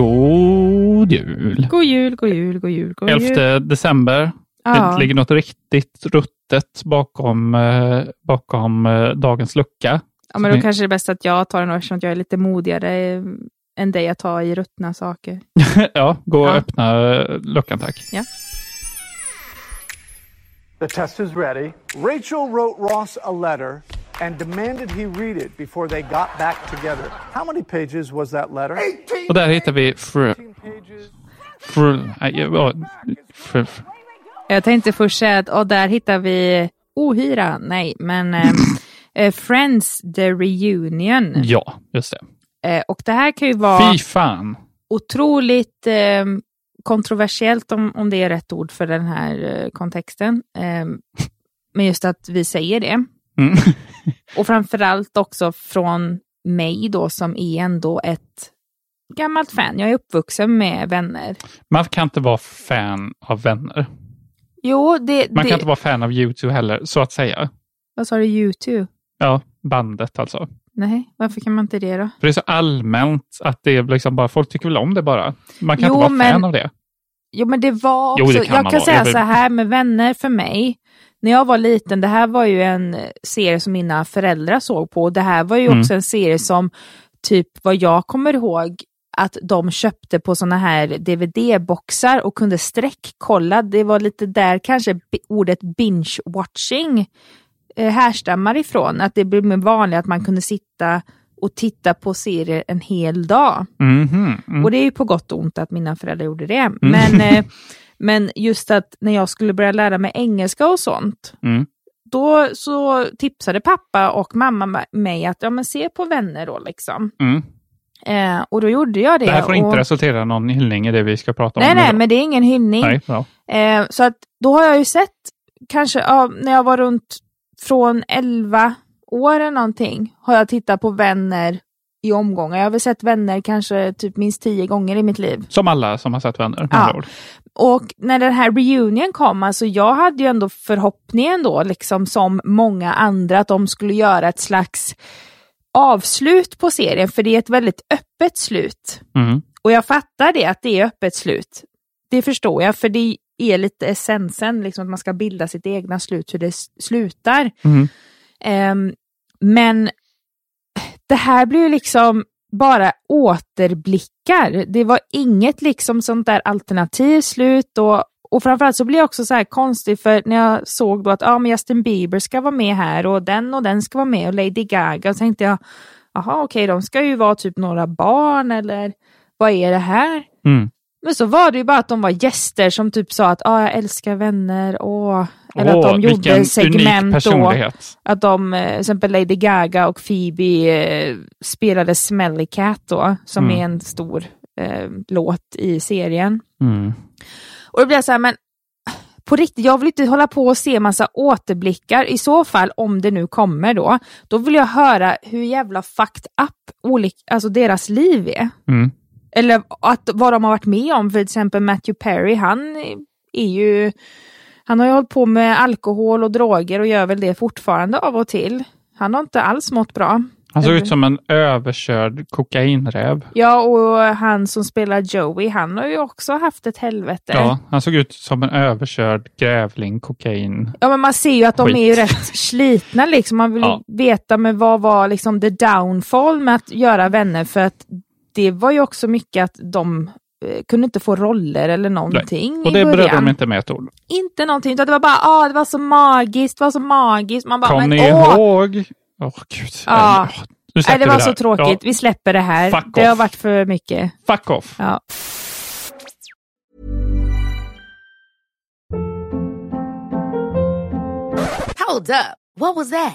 God jul! God jul, god jul, god jul, god jul. 11 december. Ja. Det ligger något riktigt ruttet bakom, eh, bakom eh, dagens lucka. Ja, men då kanske det är bäst att jag tar den eftersom jag är lite modigare eh, än dig att ta i ruttna saker. ja, gå och Ja. öppna eh, luckan tack. Ja. The test is ready. Rachel wrote Ross a letter and demanded he read it before they got back together. How many pages was that letter? Och där hittar vi fr... 18 pages. fr, nej, ja, fr, fr, Jag tänkte först säga att och där hittar vi ohyra, nej, men eh, eh, Friends the Reunion. ja, just det. Eh, och det här kan ju vara Fy fan! otroligt eh, kontroversiellt om, om det är rätt ord för den här eh, kontexten. Eh, men just att vi säger det. Mm. Och framförallt också från mig då som är ändå ett gammalt fan. Jag är uppvuxen med vänner. Man kan inte vara fan av vänner. Jo, det... Man det kan inte vara fan av YouTube heller, så att säga. Vad sa du, YouTube? Ja, bandet alltså. Nej, varför kan man inte det då? För det är så allmänt att det är liksom bara, folk tycker väl om det bara. Man kan Jo, inte vara men- fan av det. Jo, men det var Jo, också, det kan jag man kan vara. säga Jag vill- så här med vänner för mig. När jag var liten, det här var ju en serie som mina föräldrar såg på. Det här var ju Mm. också en serie som, typ vad jag kommer ihåg, att de köpte på såna här DVD-boxar och kunde sträckkolla. Det var lite där kanske ordet binge-watching eh, härstammar ifrån. Att det blev mer vanligt att man kunde sitta och titta på serier en hel dag. Mhm, mm. Och det är ju på gott och ont att mina föräldrar gjorde det. Men, eh, men just att när jag skulle börja lära mig engelska och sånt, Mm. då så tipsade pappa och mamma mig att ja, men se på vänner då liksom. Mm. Eh, och då gjorde jag det. Det här får och, inte resultera i någon hyllning i det vi ska prata Nej, om. nej, idag. men det är ingen hyllning. nej. Eh, så att då har jag ju sett, kanske ja, när jag var runt från 11 år eller någonting, har jag tittat på vänner i omgångar. Jag har väl sett vänner kanske typ minst tio gånger i mitt liv. Som alla som har sett vänner. Ja. Och när den här reunion kom, alltså jag hade ju ändå förhoppningen då, liksom som många andra, att de skulle göra ett slags avslut på serien, för det är ett väldigt öppet slut. Mm. Och jag fattar det, att det är öppet slut. Det förstår jag, för det är lite essensen, liksom att man ska bilda sitt egna slut, hur det slutar. Mm. Ehm, men det här blir ju liksom bara återblickar. Det var inget liksom sånt där alternativ slut och, och framförallt så blir jag också så här konstig för när jag såg då att ah, men Justin Bieber ska vara med här och den och den ska vara med och Lady Gaga, så tänkte jag, jaha okej, de ska ju vara typ några barn eller vad är det här? Mm. Men så var det ju bara att de var gäster som typ sa att ah, jag älskar vänner och eller Åh, att de gjorde segment personlighet. Att de, till exempel Lady Gaga och Phoebe eh, spelade Smelly Cat då, som Mm. är en stor eh, låt i serien. Mm. Och då blir jag så här, men på riktigt, jag vill inte hålla på och se massa återblickar. I så fall, om det nu kommer då, då vill jag höra hur jävla fucked up olik, alltså deras liv är. Mm. Eller att, vad de har varit med om. För till exempel Matthew Perry, han är ju... Han har ju hållit på med alkohol och droger och gör väl det fortfarande av och till. Han har inte alls mått bra. Han såg ut som en överkörd kokainräv. Ja, och han som spelar Joey, han har ju också haft ett helvete. Ja, han såg ut som en överkörd grävling kokain. Ja, men man ser ju att de Skit. är ju rätt slitna liksom. Man vill Ja. veta med vad var liksom the downfall med att göra vänner för att det var ju också mycket att de eh, kunde inte få roller eller någonting Och i det berörde början. de inte med ett ord. Inte någonting, utan det var bara ah, det var så magiskt, det var så magiskt. Man bara, Kom men ni åh! ihåg? Åh gud. Ja. Åh, Nu Nej, det var här. så tråkigt. Ja, Vi släpper det här. Fuck det har off. varit för mycket. fuck off. Ja. Hold up. What was that?